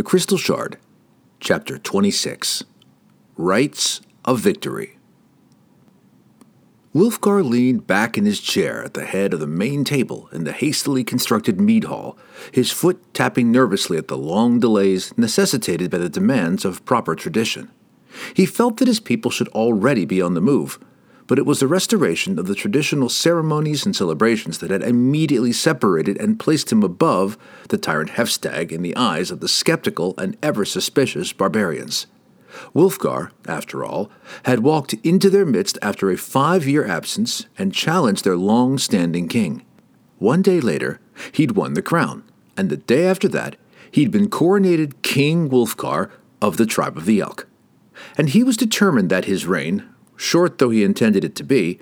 The Crystal Shard, Chapter 26 Rites of Victory. Wulfgar leaned back in his chair at the head of the main table in the hastily constructed mead hall, his foot tapping nervously at the long delays necessitated by the demands of proper tradition. He felt that his people should already be on the move, but it was the restoration of the traditional ceremonies and celebrations that had immediately separated and placed him above the tyrant Heafstaag in the eyes of the skeptical and ever suspicious barbarians. Wulfgar, after all, had walked into their midst after a five year absence and challenged their long standing king. One day later, he'd won the crown, and the day after that, he'd been coronated King Wulfgar of the tribe of the Elk. And he was determined that his reign, short though he intended it to be,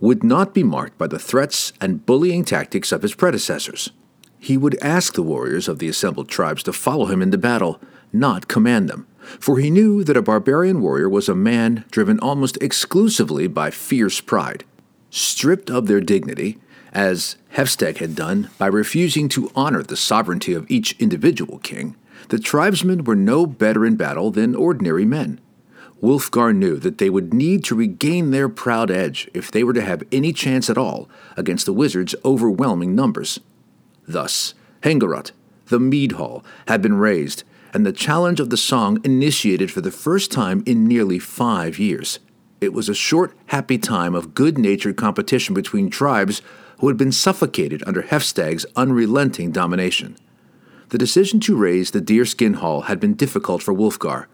would not be marked by the threats and bullying tactics of his predecessors. He would ask the warriors of the assembled tribes to follow him into battle, not command them, for he knew that a barbarian warrior was a man driven almost exclusively by fierce pride. Stripped of their dignity, as Heafstaag had done by refusing to honor the sovereignty of each individual king, the tribesmen were no better in battle than ordinary men. Wulfgar knew that they would need to regain their proud edge if they were to have any chance at all against the wizard's overwhelming numbers. Thus, Hengorot, the mead hall, had been raised, and the challenge of the song initiated for the first time in nearly five years. It was a short, happy time of good natured competition between tribes who had been suffocated under Heafstaag's unrelenting domination. The decision to raise the deerskin hall had been difficult for Wulfgar,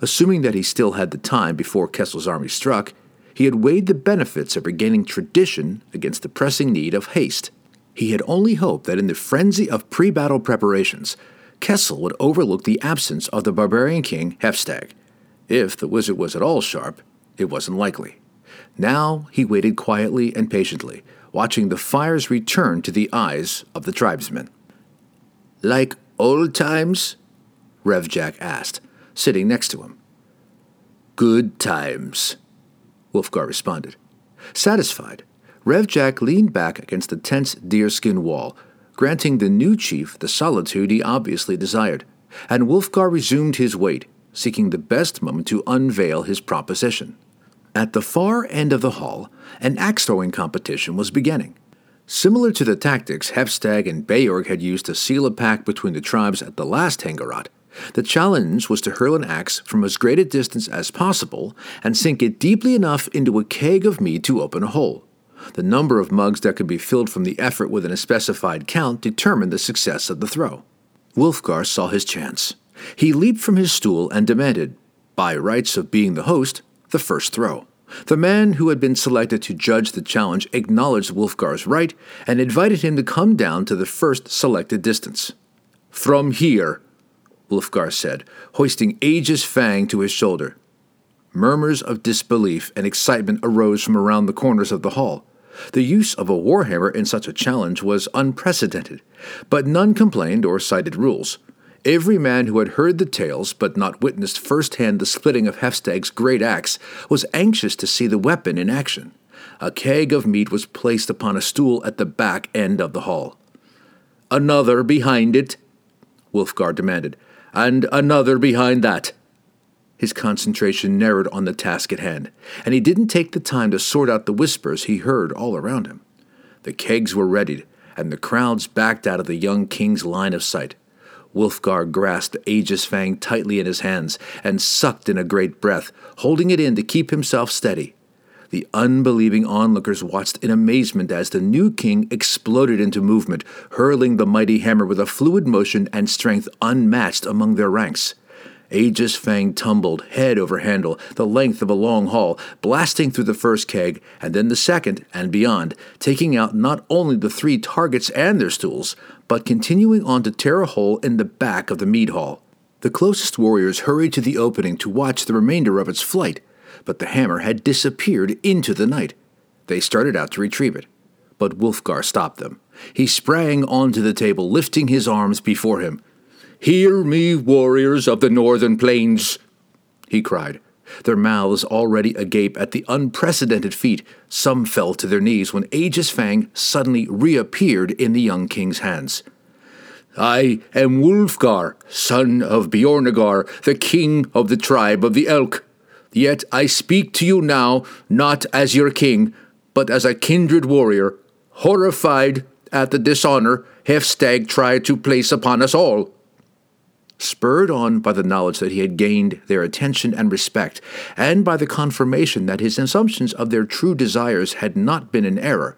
Assuming that he still had the time before Kessel's army struck, he had weighed the benefits of regaining tradition against the pressing need of haste. He had only hoped that in the frenzy of pre battle preparations, Kessel would overlook the absence of the barbarian king Heafstaag. If the wizard was at all sharp, it wasn't likely. Now he waited quietly and patiently, watching the fires return to the eyes of the tribesmen. Like old times? Revjak asked, sitting next to him. Good times, Wulfgar responded. Satisfied, Revjak leaned back against the tense deerskin wall, granting the new chief the solitude he obviously desired, and Wulfgar resumed his wait, seeking the best moment to unveil his proposition. At the far end of the hall, an axe throwing competition was beginning. Similar to the tactics Heafstaag and Beorg had used to seal a pact between the tribes at the last Hengorot, the challenge was to hurl an axe from as great a distance as possible and sink it deeply enough into a keg of mead to open a hole. The number of mugs that could be filled from the effort within a specified count determined the success of the throw. Wulfgar saw his chance. He leaped from his stool and demanded, by rights of being the host, the first throw. The man who had been selected to judge the challenge acknowledged Wulfgar's right and invited him to come down to the first selected distance. From here, Wulfgar said, hoisting Aegis Fang to his shoulder. Murmurs of disbelief and excitement arose from around the corners of the hall. The use of a warhammer in such a challenge was unprecedented, but none complained or cited rules. Every man who had heard the tales but not witnessed firsthand the splitting of Heafstaag's great axe was anxious to see the weapon in action. A keg of meat was placed upon a stool at the back end of the hall. Another behind it? Wulfgar demanded and another behind that. His concentration narrowed on the task at hand, and he didn't take the time to sort out the whispers he heard all around him. The kegs were readied, and the crowds backed out of the young king's line of sight. Wulfgar grasped Aegis Fang tightly in his hands and sucked in a great breath, holding it in to keep himself steady. The unbelieving onlookers watched in amazement as the new king exploded into movement, hurling the mighty hammer with a fluid motion and strength unmatched among their ranks. Aegis Fang tumbled, head over handle, the length of a long hall, blasting through the first keg, and then the second, and beyond, taking out not only the three targets and their stools, but continuing on to tear a hole in the back of the mead hall. The closest warriors hurried to the opening to watch the remainder of its flight, but the hammer had disappeared into the night. They started out to retrieve it, but Wulfgar stopped them. He sprang onto the table, lifting his arms before him. Hear me, warriors of the northern plains, he cried. Their mouths already agape at the unprecedented feat, some fell to their knees when Aegis Fang suddenly reappeared in the young king's hands. I am Wulfgar, son of Beornegar, the king of the tribe of the Elk. Yet I speak to you now not as your king, but as a kindred warrior, horrified at the dishonor Heafstaag tried to place upon us all. Spurred on by the knowledge that he had gained their attention and respect, and by the confirmation that his assumptions of their true desires had not been in error,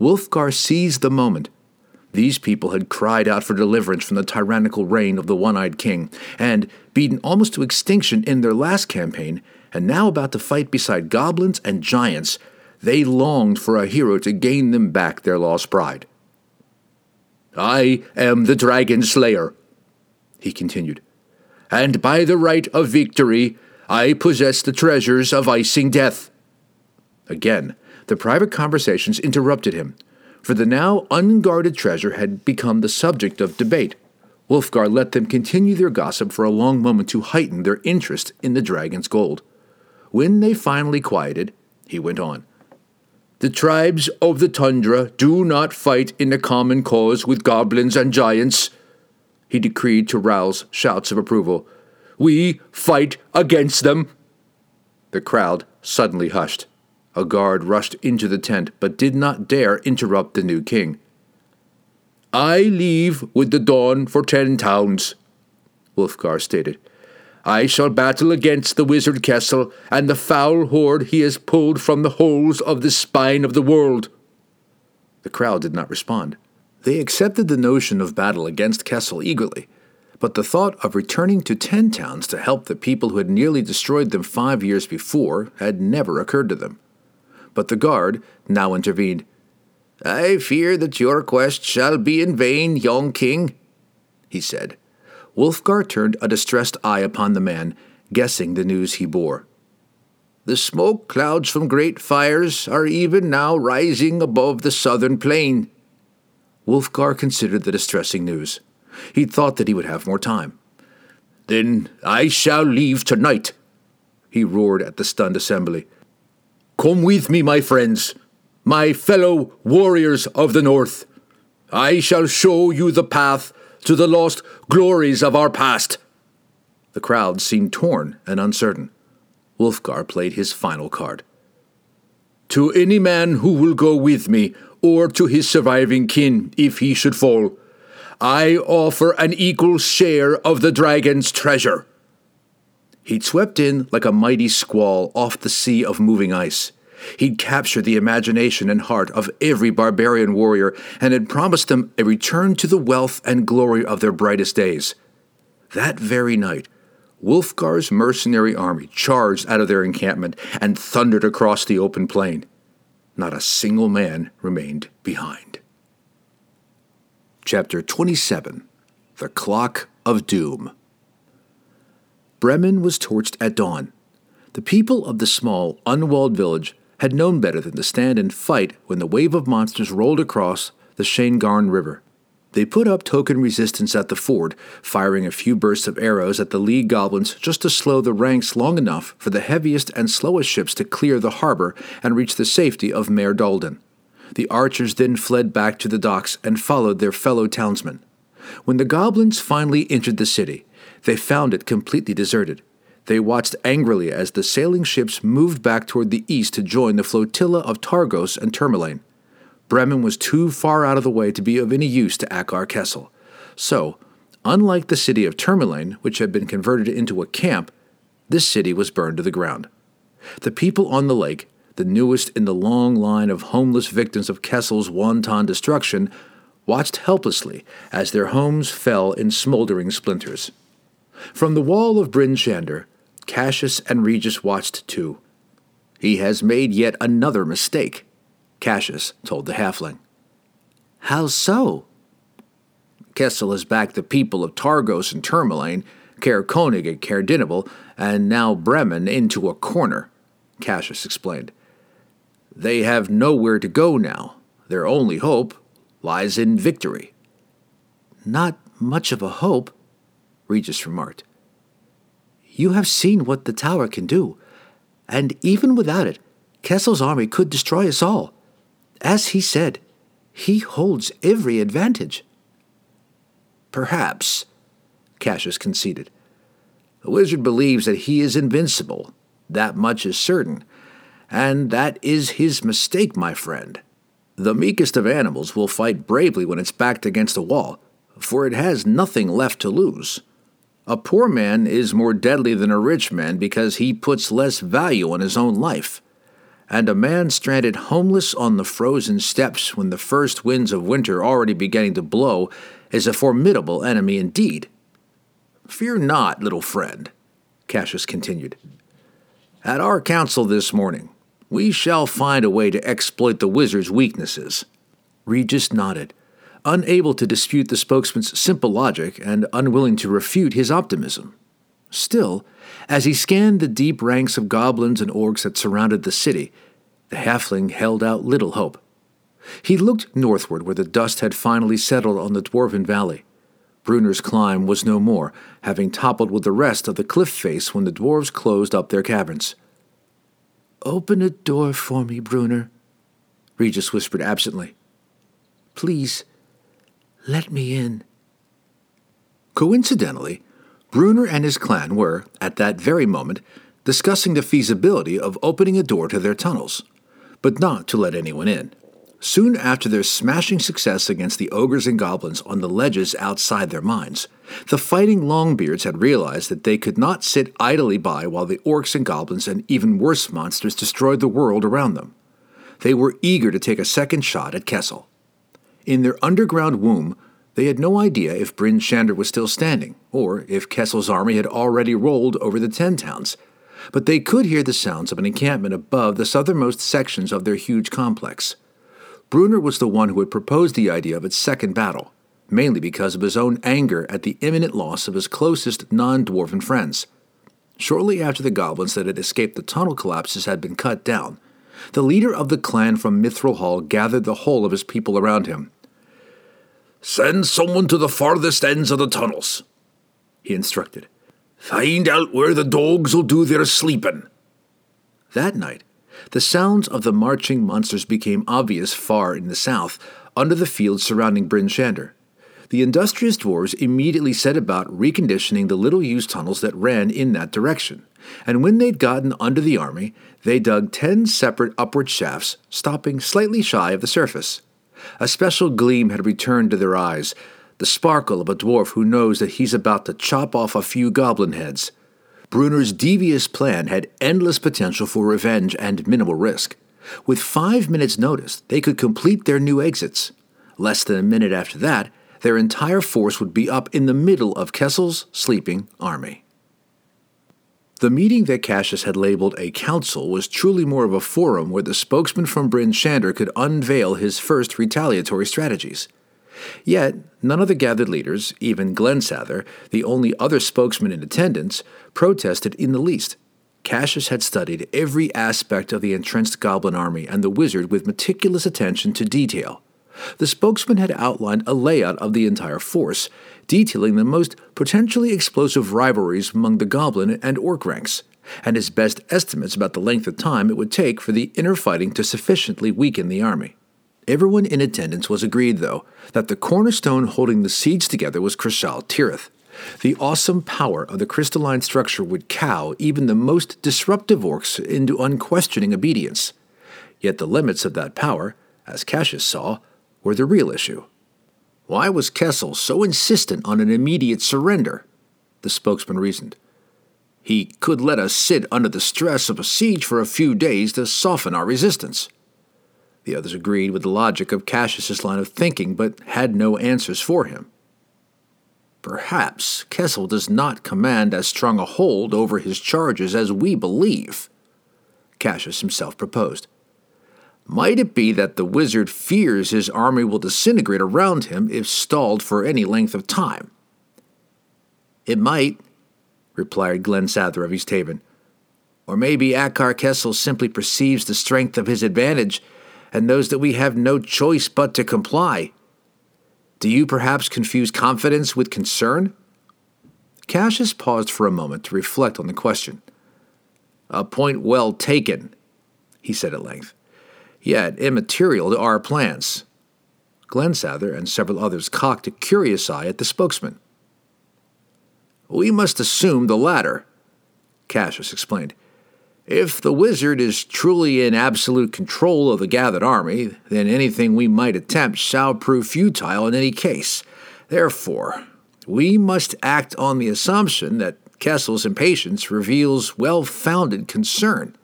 Wulfgar seized the moment. These people had cried out for deliverance from the tyrannical reign of the one eyed king, and, beaten almost to extinction in their last campaign, and now about to fight beside goblins and giants, they longed for a hero to gain them back their lost pride. I am the Dragon Slayer, he continued, and by the right of victory, I possess the treasures of Icingdeath. Again, the private conversations interrupted him, for the now unguarded treasure had become the subject of debate. Wulfgar let them continue their gossip for a long moment to heighten their interest in the dragon's gold. When they finally quieted, he went on. The tribes of the tundra do not fight in a common cause with goblins and giants, he decreed to rouse shouts of approval. We fight against them. The crowd suddenly hushed. A guard rushed into the tent, but did not dare interrupt the new king. I leave with the dawn for ten towns, Wulfgar stated. I shall battle against the wizard Kessel and the foul horde he has pulled from the holes of the spine of the world. The crowd did not respond. They accepted the notion of battle against Kessel eagerly, but the thought of returning to Ten Towns to help the people who had nearly destroyed them five years before had never occurred to them. But the guard now intervened. I fear that your quest shall be in vain, young king, he said. Wulfgar turned a distressed eye upon the man, guessing the news he bore. The smoke clouds from great fires are even now rising above the southern plain. Wulfgar considered the distressing news. He'd thought that he would have more time. Then I shall leave tonight, he roared at the stunned assembly. Come with me, my friends, my fellow warriors of the North. I shall show you the path to the lost glories of our past. The crowd seemed torn and uncertain. Wulfgar played his final card. To any man who will go with me, or to his surviving kin if he should fall, I offer an equal share of the dragon's treasure. He'd swept in like a mighty squall off the sea of moving ice. He'd captured the imagination and heart of every barbarian warrior and had promised them a return to the wealth and glory of their brightest days. That very night, Wulfgar's mercenary army charged out of their encampment and thundered across the open plain. Not a single man remained behind. Chapter 27 The Clock of Doom Bremen was torched at dawn. The people of the small, unwalled village had known better than to stand and fight when the wave of monsters rolled across the Shaengarne River. They put up token resistance at the ford, firing a few bursts of arrows at the League goblins just to slow the ranks long enough for the heaviest and slowest ships to clear the harbor and reach the safety of Maer Dualdon. The archers then fled back to the docks and followed their fellow townsmen. When the goblins finally entered the city, they found it completely deserted. They watched angrily as the sailing ships moved back toward the east to join the flotilla of Targos and Termalaine. Bremen was too far out of the way to be of any use to Akar Kessel. So, unlike the city of Termalaine, which had been converted into a camp, this city was burned to the ground. The people on the lake, the newest in the long line of homeless victims of Kessel's wanton destruction, watched helplessly as their homes fell in smoldering splinters. From the wall of Bryn Shander, Cassius and Regis watched too. He has made yet another mistake, Cassius told the halfling. How so? Kessel has backed the people of Targos and Termalaine, Caer Konig and Caer Dineval, and now Bremen into a corner, Cassius explained. They have nowhere to go now. Their only hope lies in victory. Not much of a hope, Regis remarked. You have seen what the tower can do, and even without it, Kessel's army could destroy us all. As he said, he holds every advantage. Perhaps, Cassius conceded. The wizard believes that he is invincible. That much is certain. And that is his mistake, my friend. The meekest of animals will fight bravely when it's backed against a wall, for it has nothing left to lose. A poor man is more deadly than a rich man because he puts less value on his own life. And a man stranded homeless on the frozen steppes when the first winds of winter already beginning to blow is a formidable enemy indeed. Fear not, little friend, Cassius continued. At our council this morning, we shall find a way to exploit the wizard's weaknesses. Regis nodded, unable to dispute the spokesman's simple logic and unwilling to refute his optimism. Still, as he scanned the deep ranks of goblins and orcs that surrounded the city, the halfling held out little hope. He looked northward where the dust had finally settled on the dwarven valley. Bruenor's climb was no more, having toppled with the rest of the cliff face when the dwarves closed up their caverns. Open a door for me, Bruner, Regis whispered absently. Please, let me in. Coincidentally, Bruenor and his clan were, at that very moment, discussing the feasibility of opening a door to their tunnels, but not to let anyone in. Soon after their smashing success against the ogres and goblins on the ledges outside their mines, the fighting Longbeards had realized that they could not sit idly by while the orcs and goblins and even worse monsters destroyed the world around them. They were eager to take a second shot at Kessel. In their underground womb, they had no idea if Bryn Shander was still standing, or if Kessel's army had already rolled over the Ten Towns, but they could hear the sounds of an encampment above the southernmost sections of their huge complex. Bruenor was the one who had proposed the idea of its second battle, mainly because of his own anger at the imminent loss of his closest non dwarven friends. Shortly after the goblins that had escaped the tunnel collapses had been cut down, the leader of the clan from Mithril Hall gathered the whole of his people around him. Send someone to the farthest ends of the tunnels, he instructed. Find out where the dogs will do their sleeping. That night, the sounds of the marching monsters became obvious far in the south, under the fields surrounding Bryn Shander. The industrious dwarves immediately set about reconditioning the little used tunnels that ran in that direction, and when they'd gotten under the army, they dug ten separate upward shafts, stopping slightly shy of the surface. A special gleam had returned to their eyes, the sparkle of a dwarf who knows that he's about to chop off a few goblin heads. Bruenor's devious plan had endless potential for revenge and minimal risk. With five minutes' notice, they could complete their new exits. Less than a minute after that, their entire force would be up in the middle of Kessel's sleeping army. The meeting that Cassius had labeled a council was truly more of a forum where the spokesman from Bryn Shander could unveil his first retaliatory strategies. Yet, none of the gathered leaders, even Glensather, the only other spokesman in attendance, protested in the least. Cassius had studied every aspect of the entrenched goblin army and the wizard with meticulous attention to detail. The spokesman had outlined a layout of the entire force, detailing the most potentially explosive rivalries among the goblin and orc ranks, and his best estimates about the length of time it would take for the inner fighting to sufficiently weaken the army. Everyone in attendance was agreed, though, that the cornerstone holding the siege together was Cryshal-Tirith. The awesome power of the crystalline structure would cow even the most disruptive orcs into unquestioning obedience. Yet the limits of that power, as Cassius saw, were the real issue. Why was Kessel so insistent on an immediate surrender? The spokesman reasoned. He could let us sit under the stress of a siege for a few days to soften our resistance. The others agreed with the logic of Cassius's line of thinking, but had no answers for him. Perhaps Kessel does not command as strong a hold over his charges as we believe, Cassius himself proposed. Might it be that the wizard fears his army will disintegrate around him if stalled for any length of time? It might, replied Glensather of East Haven. Or maybe Akar Kessel simply perceives the strength of his advantage and knows that we have no choice but to comply. Do you perhaps confuse confidence with concern? Cassius paused for a moment to reflect on the question. A point well taken, he said at length, yet immaterial to our plans. Glensather and several others cocked a curious eye at the spokesman. We must assume the latter, Cassius explained. If the wizard is truly in absolute control of the gathered army, then anything we might attempt shall prove futile in any case. Therefore, we must act on the assumption that Kessel's impatience reveals well founded concern.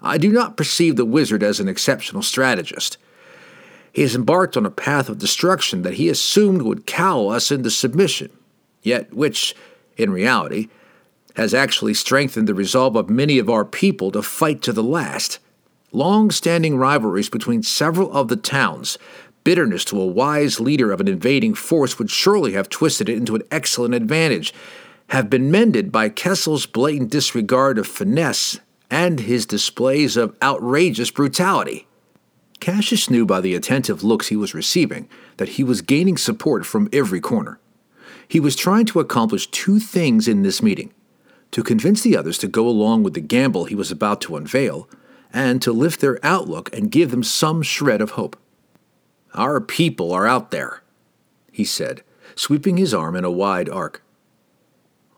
I do not perceive the wizard as an exceptional strategist. He has embarked on a path of destruction that he assumed would cow us into submission, yet which, in reality, has actually strengthened the resolve of many of our people to fight to the last. Long standing rivalries between several of the towns, bitterness to a wise leader of an invading force would surely have twisted it into an excellent advantage, have been mended by Kessel's blatant disregard of finesse and his displays of outrageous brutality. Cassius knew by the attentive looks he was receiving that he was gaining support from every corner. He was trying to accomplish two things in this meeting to convince the others to go along with the gamble he was about to unveil, and to lift their outlook and give them some shred of hope. Our people are out there, he said, sweeping his arm in a wide arc.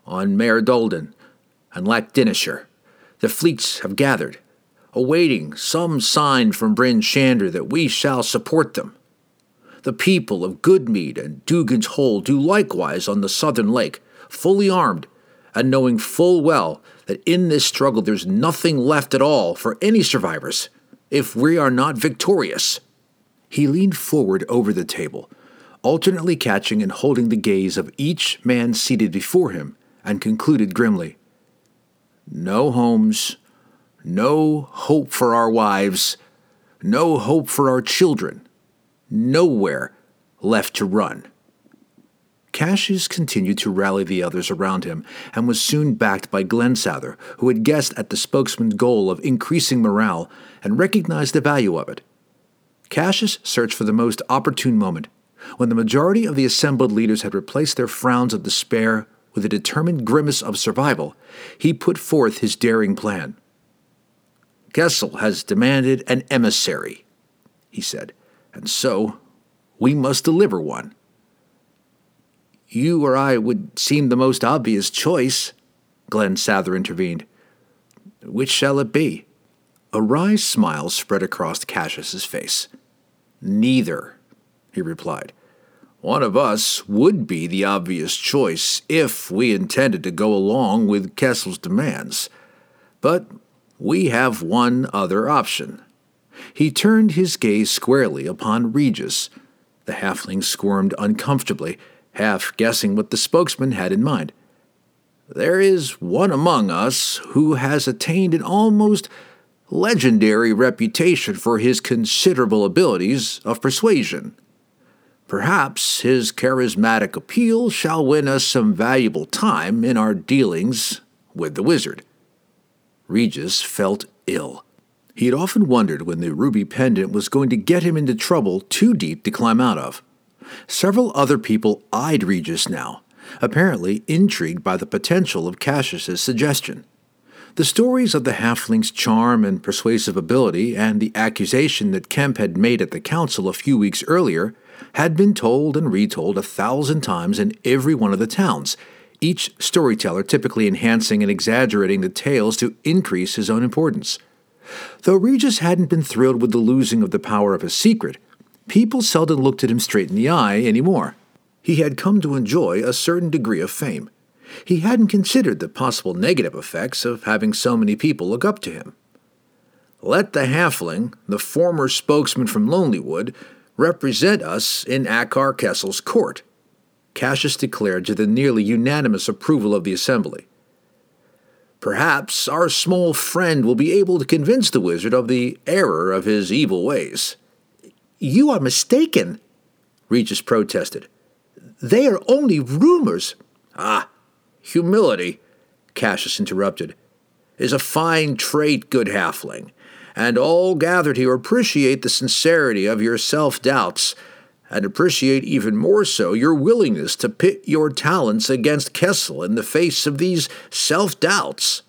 On Maer Dualdon and Lac Dinneshere, the fleets have gathered, awaiting some sign from Bryn Shander that we shall support them. The people of Goodmead and Dougan's Hole do likewise on the southern lake, fully armed, and knowing full well that in this struggle there's nothing left at all for any survivors if we are not victorious. He leaned forward over the table, alternately catching and holding the gaze of each man seated before him, and concluded grimly no homes, no hope for our wives, no hope for our children, nowhere left to run. Cassius continued to rally the others around him and was soon backed by Glensather, who had guessed at the spokesman's goal of increasing morale and recognized the value of it. Cassius searched for the most opportune moment, when the majority of the assembled leaders had replaced their frowns of despair with a determined grimace of survival, he put forth his daring plan. Kessel has demanded an emissary, he said, and so we must deliver one. You or I would seem the most obvious choice, Glensather intervened. Which shall it be? A wry smile spread across Cassius's face. Neither, he replied. One of us would be the obvious choice if we intended to go along with Kessel's demands. But we have one other option. He turned his gaze squarely upon Regis. The halfling squirmed uncomfortably, half guessing what the spokesman had in mind. There is one among us who has attained an almost legendary reputation for his considerable abilities of persuasion. Perhaps his charismatic appeal shall win us some valuable time in our dealings with the wizard. Regis felt ill. He had often wondered when the ruby pendant was going to get him into trouble too deep to climb out of. Several other people eyed Regis now, apparently intrigued by the potential of Cassius's suggestion. The stories of the halfling's charm and persuasive ability and the accusation that Kemp had made at the council a few weeks earlier had been told and retold a thousand times in every one of the towns, each storyteller typically enhancing and exaggerating the tales to increase his own importance. Though Regis hadn't been thrilled with the losing of the power of his secret, people seldom looked at him straight in the eye anymore. He had come to enjoy a certain degree of fame. He hadn't considered the possible negative effects of having so many people look up to him. Let the halfling, the former spokesman from Lonelywood, represent us in Akar Kessel's court, Cassius declared to the nearly unanimous approval of the assembly. Perhaps our small friend will be able to convince the wizard of the error of his evil ways. You are mistaken, Regis protested. They are only rumors. Ah, humility, Cassius interrupted, is a fine trait, good halfling and all gathered here appreciate the sincerity of your self doubts, and appreciate even more so your willingness to pit your talents against Kessel in the face of these self doubts.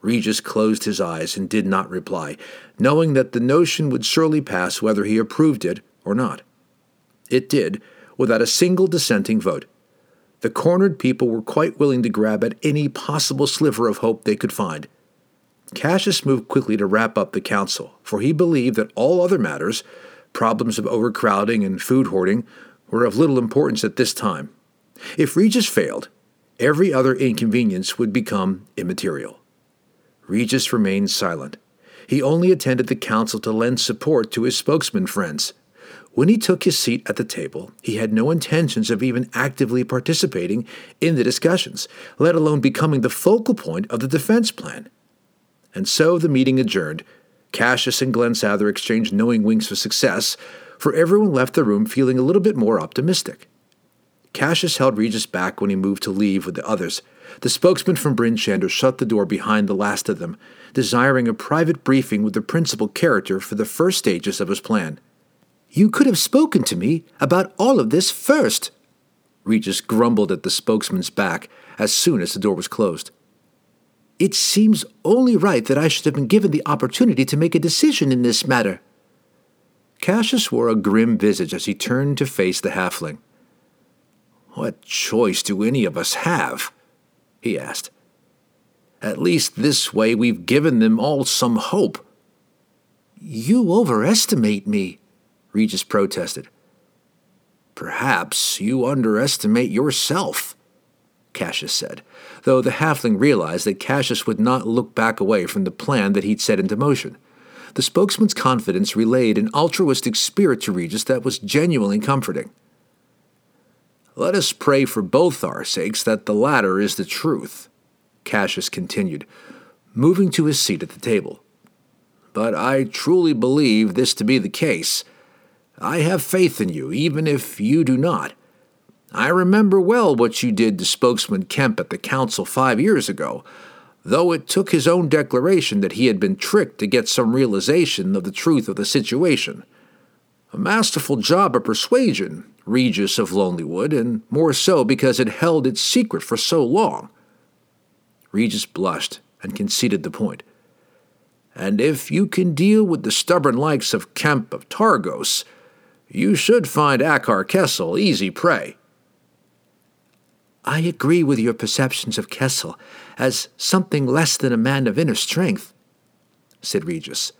Regis closed his eyes and did not reply, knowing that the notion would surely pass whether he approved it or not. It did, without a single dissenting vote. The cornered people were quite willing to grab at any possible sliver of hope they could find. Cassius moved quickly to wrap up the council, for he believed that all other matters, problems of overcrowding and food hoarding, were of little importance at this time. If Regis failed, every other inconvenience would become immaterial. Regis remained silent. He only attended the council to lend support to his spokesman friends. When he took his seat at the table, he had no intentions of even actively participating in the discussions, let alone becoming the focal point of the defense plan. And so the meeting adjourned. Cassius and Glensather exchanged knowing winks of success, for everyone left the room feeling a little bit more optimistic. Cassius held Regis back when he moved to leave with the others. The spokesman from Bryn Shander shut the door behind the last of them, desiring a private briefing with the principal character for the first stages of his plan. You could have spoken to me about all of this first, Regis grumbled at the spokesman's back as soon as the door was closed. It seems only right that I should have been given the opportunity to make a decision in this matter. Cassius wore a grim visage as he turned to face the halfling. What choice do any of us have? he asked. At least this way we've given them all some hope. You overestimate me, Regis protested. Perhaps you underestimate yourself, Cassius said, though the halfling realized that Cassius would not look back away from the plan that he'd set into motion. The spokesman's confidence relayed an altruistic spirit to Regis that was genuinely comforting. Let us pray for both our sakes that the latter is the truth, Cassius continued, moving to his seat at the table. But I truly believe this to be the case. I have faith in you, even if you do not. I remember well what you did to spokesman Kemp at the council five years ago, though it took his own declaration that he had been tricked to get some realization of the truth of the situation. A masterful job of persuasion, Regis of Lonelywood, and more so because it held its secret for so long. Regis blushed and conceded the point. And if you can deal with the stubborn likes of Kemp of Targos, you should find Akar Kessel easy prey. I agree with your perceptions of Kessel as something less than a man of inner strength, said Regis.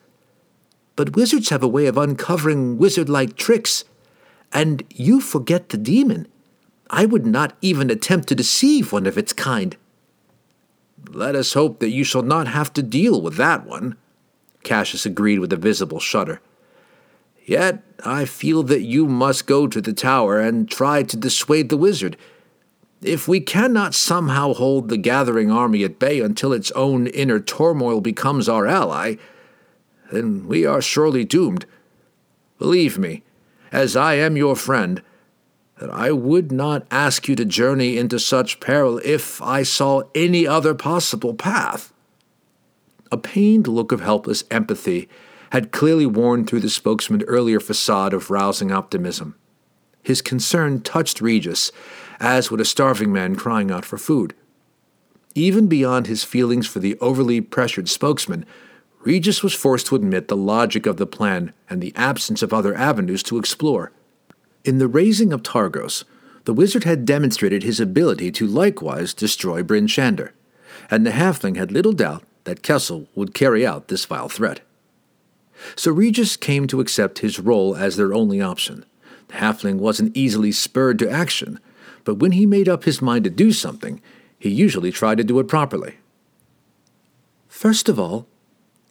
But wizards have a way of uncovering wizard like tricks and you forget the demon. I would not even attempt to deceive one of its kind. Let us hope that you shall not have to deal with that one, Cassius agreed with a visible shudder. Yet I feel that you must go to the tower and try to dissuade the wizard. If we cannot somehow hold the gathering army at bay until its own inner turmoil becomes our ally, then we are surely doomed. Believe me, as I am your friend, that I would not ask you to journey into such peril if I saw any other possible path. A pained look of helpless empathy had clearly worn through the spokesman's earlier facade of rousing optimism. His concern touched Regis, as would a starving man crying out for food. Even beyond his feelings for the overly pressured spokesman, Regis was forced to admit the logic of the plan and the absence of other avenues to explore. In the razing of Targos, the wizard had demonstrated his ability to likewise destroy Bryn Shander, and the halfling had little doubt that Kessel would carry out this vile threat. So Regis came to accept his role as their only option. The halfling wasn't easily spurred to action, but when he made up his mind to do something, he usually tried to do it properly. First of all,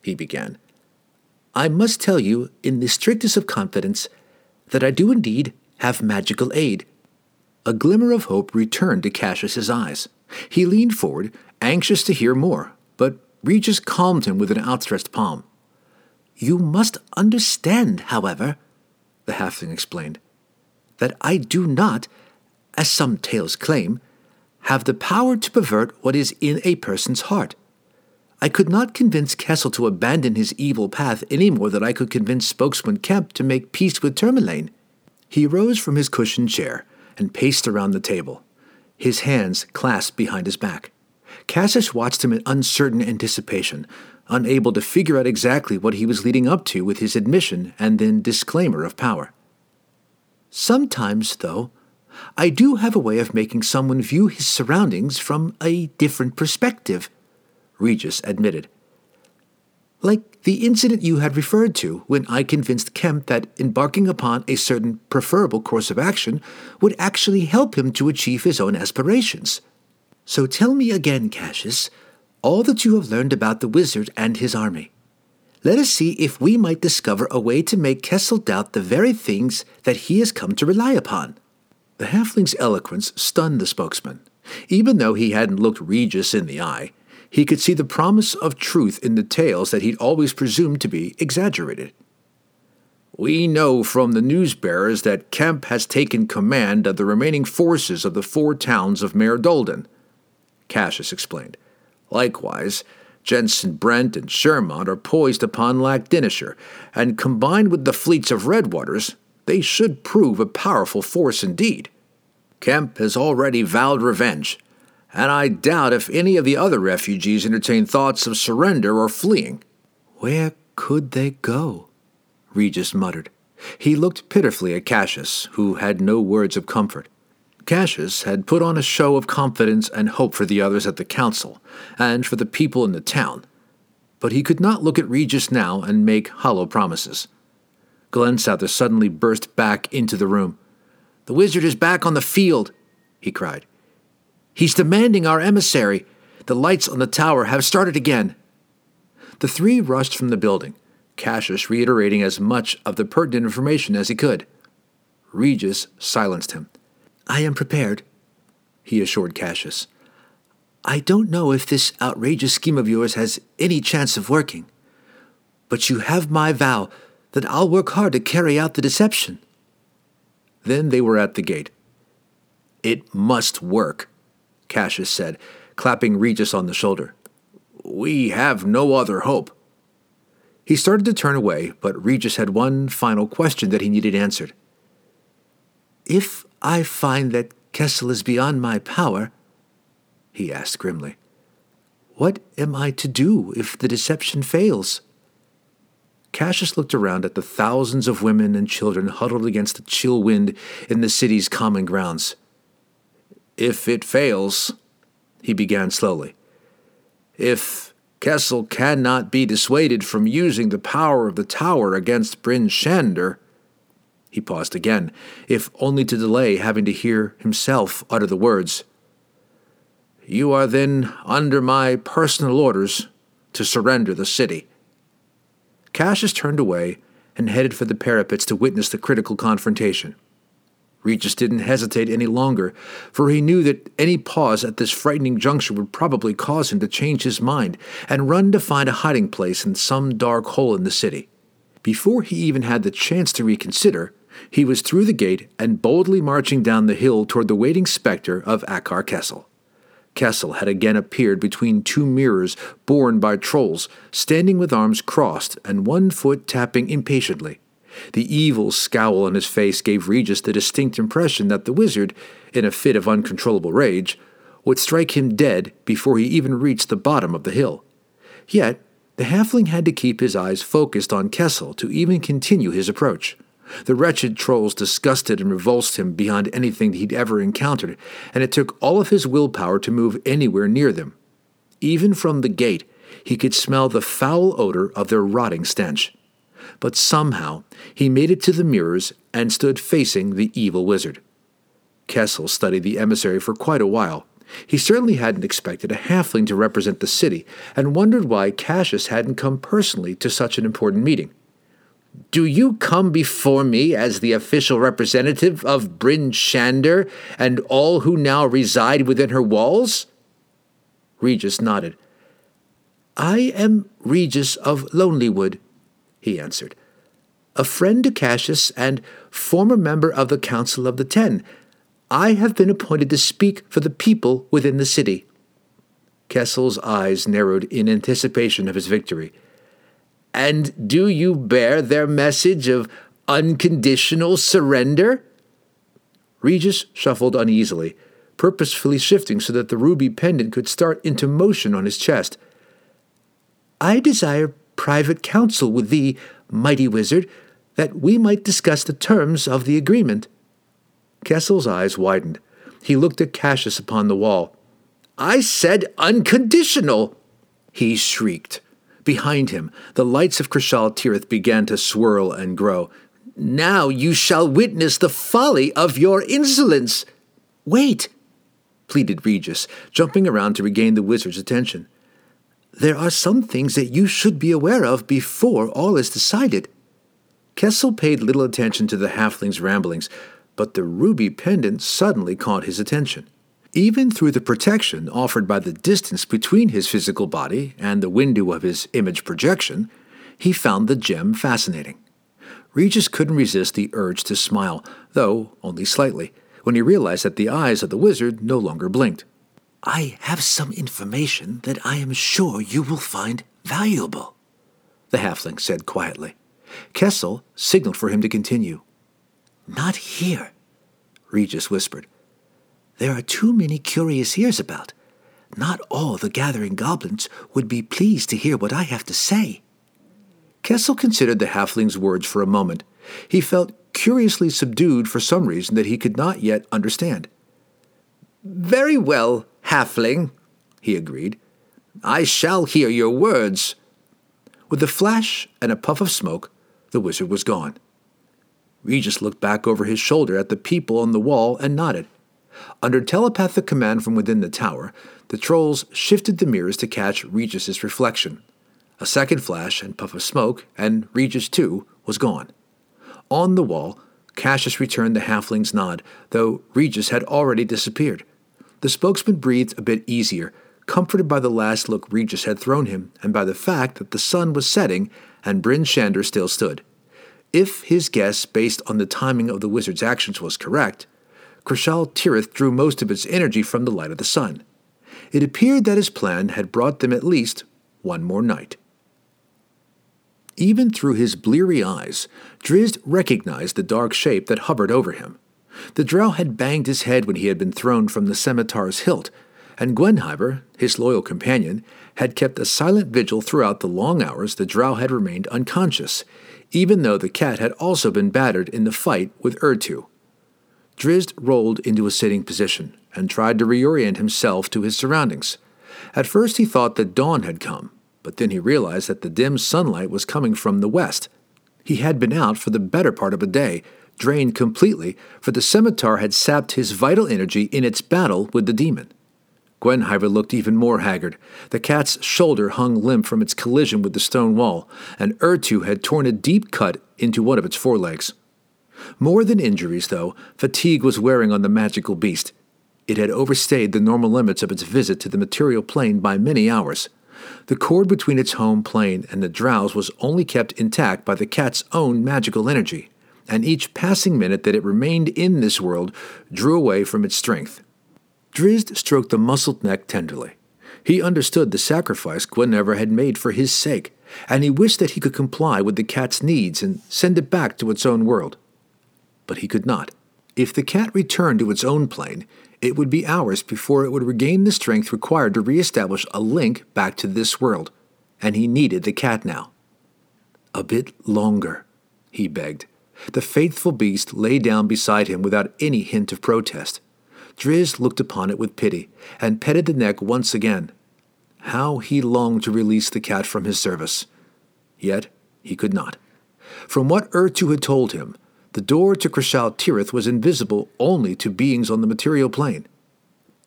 he began. I must tell you, in the strictest of confidence, that I do indeed have magical aid. A glimmer of hope returned to Cassius's eyes. He leaned forward, anxious to hear more, but Regis calmed him with an outstretched palm. You must understand, however, the halfling explained, that I do not, as some tales claim, have the power to pervert what is in a person's heart. I could not convince Kessel to abandon his evil path any more than I could convince spokesman Kemp to make peace with Termalaine. He rose from his cushioned chair and paced around the table, his hands clasped behind his back. Cassius watched him in uncertain anticipation, unable to figure out exactly what he was leading up to with his admission and then disclaimer of power. Sometimes, though, I do have a way of making someone view his surroundings from a different perspective, Regis admitted. Like the incident you had referred to when I convinced Kemp that embarking upon a certain preferable course of action would actually help him to achieve his own aspirations. So tell me again, Cassius, all that you have learned about the wizard and his army. Let us see if we might discover a way to make Kessel doubt the very things that he has come to rely upon. The halfling's eloquence stunned the spokesman. Even though he hadn't looked Regis in the eye, he could see the promise of truth in the tales that he'd always presumed to be exaggerated. We know from the news bearers that Kemp has taken command of the remaining forces of the four towns of Maer Dualdon, Cassius explained. Likewise, Jensin Brent and Schermont are poised upon Lac Dinneshere, and combined with the fleets of Redwaters, they should prove a powerful force indeed. Kemp has already vowed revenge, and I doubt if any of the other refugees entertain thoughts of surrender or fleeing. Where could they go? Regis muttered. He looked pitifully at Cassius, who had no words of comfort. Cassius had put on a show of confidence and hope for the others at the council, and for the people in the town. But he could not look at Regis now and make hollow promises. Glensather suddenly burst back into the room. The wizard is back on the field, he cried. He's demanding our emissary. The lights on the tower have started again. The three rushed from the building, Cassius reiterating as much of the pertinent information as he could. Regis silenced him. I am prepared, he assured Cassius. I don't know if this outrageous scheme of yours has any chance of working, but you have my vow that I'll work hard to carry out the deception. Then they were at the gate. It must work, Cassius said, clapping Regis on the shoulder. We have no other hope. He started to turn away, but Regis had one final question that he needed answered. If I find that Kessel is beyond my power, he asked grimly, what am I to do if the deception fails? Cassius looked around at the thousands of women and children huddled against the chill wind in the city's common grounds. If it fails, he began slowly, if Kessel cannot be dissuaded from using the power of the tower against Bryn Shander, he paused again, if only to delay having to hear himself utter the words. You are then under my personal orders to surrender the city. Cassius turned away and headed for the parapets to witness the critical confrontation. Regis didn't hesitate any longer, for he knew that any pause at this frightening juncture would probably cause him to change his mind and run to find a hiding place in some dark hole in the city. Before he even had the chance to reconsider, he was through the gate and boldly marching down the hill toward the waiting specter of Akar Kessel. Kessel had again appeared between two mirrors borne by trolls, standing with arms crossed and one foot tapping impatiently. The evil scowl on his face gave Regis the distinct impression that the wizard, in a fit of uncontrollable rage, would strike him dead before he even reached the bottom of the hill. Yet, the halfling had to keep his eyes focused on Kessel to even continue his approach. The wretched trolls disgusted and revulsed him beyond anything he'd ever encountered, and it took all of his willpower to move anywhere near them. Even from the gate, he could smell the foul odor of their rotting stench but somehow he made it to the mirrors and stood facing the evil wizard. Kessel studied the emissary for quite a while. He certainly hadn't expected a halfling to represent the city, and wondered why Cassius hadn't come personally to such an important meeting. Do you come before me as the official representative of Bryn Shander and all who now reside within her walls? Regis nodded. I am Regis of Lonelywood, he answered. A friend to Cassius and former member of the Council of the Ten. I have been appointed to speak for the people within the city. Kessel's eyes narrowed in anticipation of his victory. And do you bear their message of unconditional surrender? Regis shuffled uneasily, purposefully shifting so that the ruby pendant could start into motion on his chest. I desire private counsel with thee, mighty wizard, that we might discuss the terms of the agreement, Kessel's eyes widened. He looked at Cassius upon the wall. I said unconditional! He shrieked. Behind him, the lights of Cryshal-Tirith began to swirl and grow. Now you shall witness the folly of your insolence. Wait, pleaded Regis, jumping around to regain the wizard's attention. There are some things that you should be aware of before all is decided. Kessell paid little attention to the halfling's ramblings, but the ruby pendant suddenly caught his attention. Even through the protection offered by the distance between his physical body and the window of his image projection, he found the gem fascinating. Regis couldn't resist the urge to smile, though only slightly, when he realized that the eyes of the wizard no longer blinked. I have some information that I am sure you will find valuable, the halfling said quietly. Kessell signaled for him to continue. Not here, Regis whispered. There are too many curious ears about. Not all the gathering goblins would be pleased to hear what I have to say. Kessell considered the halfling's words for a moment. He felt curiously subdued for some reason that he could not yet understand. Very well, halfling, he agreed. I shall hear your words. With a flash and a puff of smoke, the wizard was gone. Regis looked back over his shoulder at the people on the wall and nodded. Under telepathic command from within the tower, the trolls shifted the mirrors to catch Regis's reflection. A second flash and puff of smoke, and Regis, too, was gone. On the wall, Cassius returned the halfling's nod, though Regis had already disappeared. The spokesman breathed a bit easier, comforted by the last look Regis had thrown him and by the fact that the sun was setting and Bryn Shander still stood. If his guess, based on the timing of the wizard's actions, was correct, Cryshal-Tirith drew most of its energy from the light of the sun. It appeared that his plan had brought them at least one more night. Even through his bleary eyes, Drizzt recognized the dark shape that hovered over him. The drow had banged his head when he had been thrown from the scimitar's hilt, and Gwenhwyvar, his loyal companion, had kept a silent vigil throughout the long hours the drow had remained unconscious, even though the cat had also been battered in the fight with Errtu. Drizzt rolled into a sitting position and tried to reorient himself to his surroundings. At first he thought that dawn had come, but then he realized that the dim sunlight was coming from the west. He had been out for the better part of a day, drained completely, for the scimitar had sapped his vital energy in its battle with the demon. Gwenhwyvar looked even more haggard. The cat's shoulder hung limp from its collision with the stone wall, and Errtu had torn a deep cut into one of its forelegs. More than injuries, though, fatigue was wearing on the magical beast. It had overstayed the normal limits of its visit to the material plane by many hours. The cord between its home plane and the drow's was only kept intact by the cat's own magical energy, and each passing minute that it remained in this world drew away from its strength. Drizzt stroked the muscled neck tenderly. He understood the sacrifice Gwenhwyvar had made for his sake, and he wished that he could comply with the cat's needs and send it back to its own world but he could not. If the cat returned to its own plane, it would be hours before it would regain the strength required to reestablish a link back to this world, and he needed the cat now. A bit longer, he begged. The faithful beast lay down beside him without any hint of protest. Drizzt looked upon it with pity and petted the neck once again. How he longed to release the cat from his service. Yet he could not. From what Errtu had told him, the door to Cryshal-Tirith was invisible only to beings on the material plane.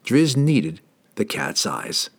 Drizzt needed the cat's eyes.